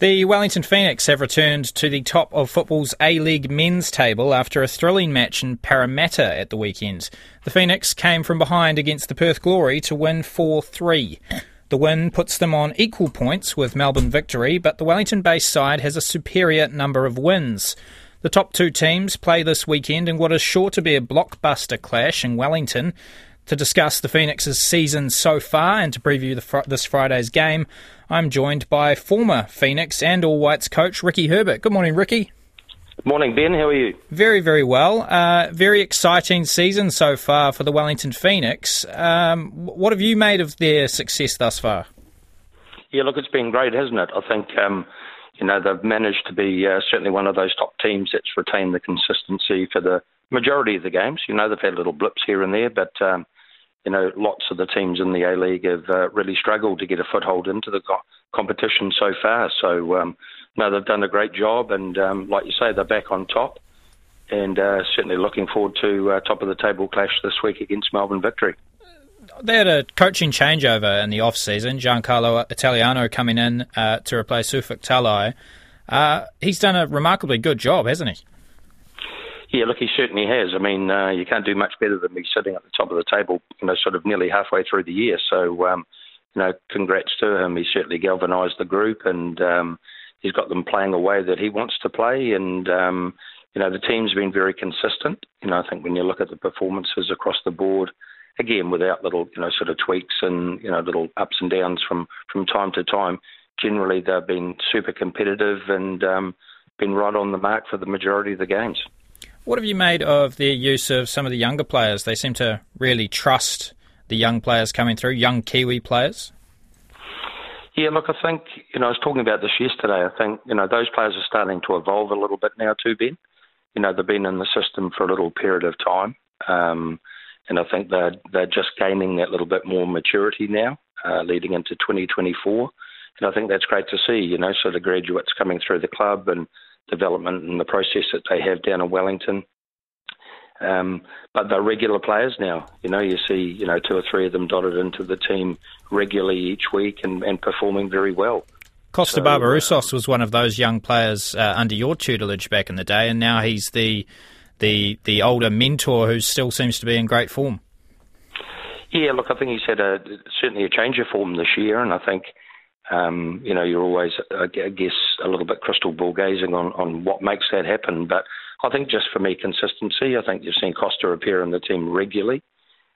The Wellington Phoenix have returned to the top of football's A League men's table after a thrilling match in Parramatta at the weekend. The Phoenix came from behind against the Perth Glory to win 4 3. The win puts them on equal points with Melbourne Victory, but the Wellington based side has a superior number of wins. The top two teams play this weekend in what is sure to be a blockbuster clash in Wellington. To discuss the Phoenix's season so far and to preview fr- this Friday's game, I'm joined by former Phoenix and All Whites coach Ricki Herbert. Good morning, Ricky. Good morning, Ben. How are you? Very, very well. Uh, very exciting season so far for the Wellington Phoenix. Um, what have you made of their success thus far? Yeah, look, it's been great, hasn't it? I think um, you know they've managed to be uh, certainly one of those top teams that's retained the consistency for the majority of the games. You know they've had little blips here and there, but um, you know, lots of the teams in the A League have uh, really struggled to get a foothold into the co- competition so far. So, um, no, they've done a great job, and um, like you say, they're back on top, and uh, certainly looking forward to uh, top of the table clash this week against Melbourne Victory. They had a coaching changeover in the off season. Giancarlo Italiano coming in uh, to replace Ufuk Talay. Uh, he's done a remarkably good job, hasn't he? Yeah, look, he certainly has. I mean, uh, you can't do much better than be sitting at the top of the table, you know, sort of nearly halfway through the year. So, um, you know, congrats to him. He certainly galvanised the group, and um, he's got them playing a way that he wants to play. And um, you know, the team's been very consistent. You know, I think when you look at the performances across the board, again, without little, you know, sort of tweaks and you know, little ups and downs from from time to time, generally they've been super competitive and um, been right on the mark for the majority of the games. What have you made of their use of some of the younger players? They seem to really trust the young players coming through, young Kiwi players. Yeah, look, I think, you know, I was talking about this yesterday. I think, you know, those players are starting to evolve a little bit now too, Ben. You know, they've been in the system for a little period of time. Um, and I think they're, they're just gaining that little bit more maturity now, uh, leading into 2024. And I think that's great to see, you know, sort of graduates coming through the club and development and the process that they have down in Wellington. Um, but they're regular players now. You know, you see, you know, two or three of them dotted into the team regularly each week and, and performing very well. Kosta so, Barbarouses uh, was one of those young players uh, under your tutelage back in the day, and now he's the the the older mentor who still seems to be in great form. Yeah, look, I think he's had a certainly a change of form this year, and I think um, you know, you're always, I guess, a little bit crystal ball gazing on, on what makes that happen. But I think just for me, consistency. I think you've seen Kosta appear in the team regularly,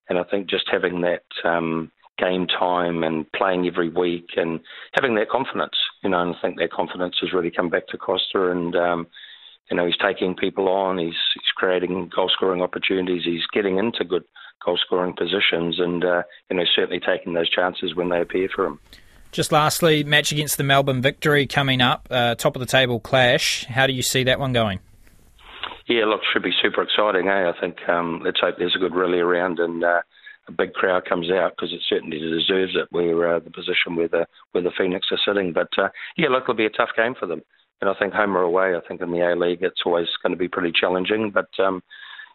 and I think just having that um, game time and playing every week and having that confidence, you know, and I think that confidence has really come back to Kosta, and um, you know, he's taking people on, he's, he's creating goal scoring opportunities, he's getting into good goal scoring positions, and uh, you know, certainly taking those chances when they appear for him. Just lastly, match against the Melbourne Victory coming up, uh, top of the table clash. How do you see that one going? Yeah, look, should be super exciting. Eh? I think um, let's hope there's a good rally around and uh, a big crowd comes out because it certainly deserves it. Where uh, the position where the where the Phoenix are sitting, but uh, yeah, look, it'll be a tough game for them. And I think home or away, I think in the A League it's always going to be pretty challenging. But um,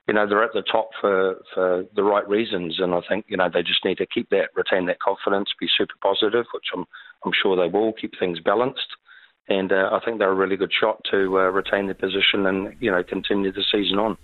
you know, they're at the top for, for the right reasons. And I think, you know, they just need to keep that, retain that confidence, be super positive, which I'm, I'm sure they will, keep things balanced. And uh, I think they're a really good shot to uh, retain their position and, you know, continue the season on.